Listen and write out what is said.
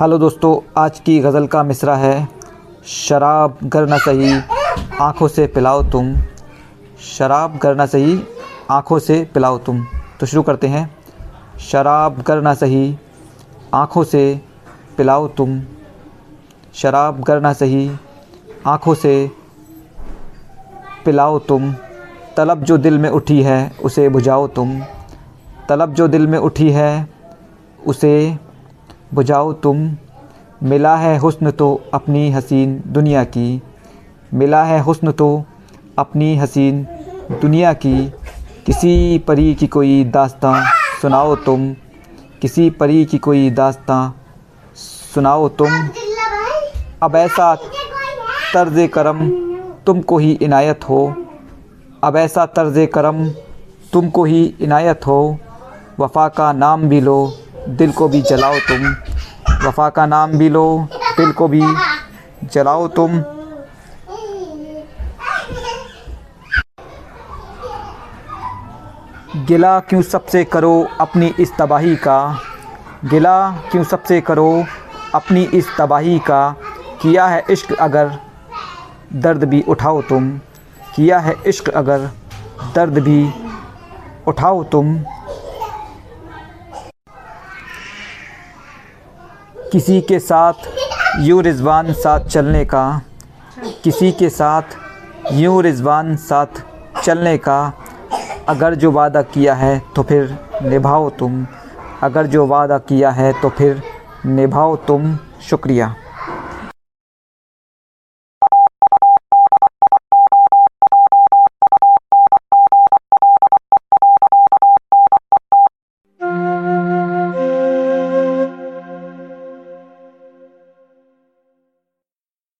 Hello दोस्तों, आज की गज़ल का मिसरा है। शराब गर न सही, आँखों से पिलाओ तुम। शराब गर न सही, आँखों से पिलाओ तुम। तो शुरू करते हैं। शराब गर न सही, आँखों से पिलाओ तुम। शराब गर न सही, आँखों से पिलाओ तुम। तलब जो दिल में उठी है, उसे बुझाओ तुम। तलब जो दिल में उठी है, उसे बुझाओ तुम, मिला है हुस्न तो अपनी हसीन दुनिया की, मिला है हुस्न तो अपनी हसीन दुनिया की, किसी परी की कोई दास्तां सुनाओ तुम, किसी परी की कोई दास्तां सुनाओ तुम। अब ऐसा तर्ज करम तुमको ही इनायत हो, अब ऐसा तर्ज करम तुमको ही इनायत हो, वफ़ा का नाम भी लो दिल को भी जलाओ तुम। वफ़ा का नाम भी लो, दिल को भी जलाओ तुम। गिला क्यों सबसे करो अपनी इस तबाही का? गिला क्यों सबसे करो अपनी इस तबाही का? किया है इश्क अगर, दर्द भी उठाओ तुम। किया है इश्क अगर, दर्द भी उठाओ तुम। किसी के साथ यूँ रिजवान साथ चलने का, किसी के साथ यूँ रिजवान साथ चलने का, अगर जो वादा किया है तो फिर निभाओ तुम, अगर जो वादा किया है तो फिर निभाओ तुम, शुक्रिया।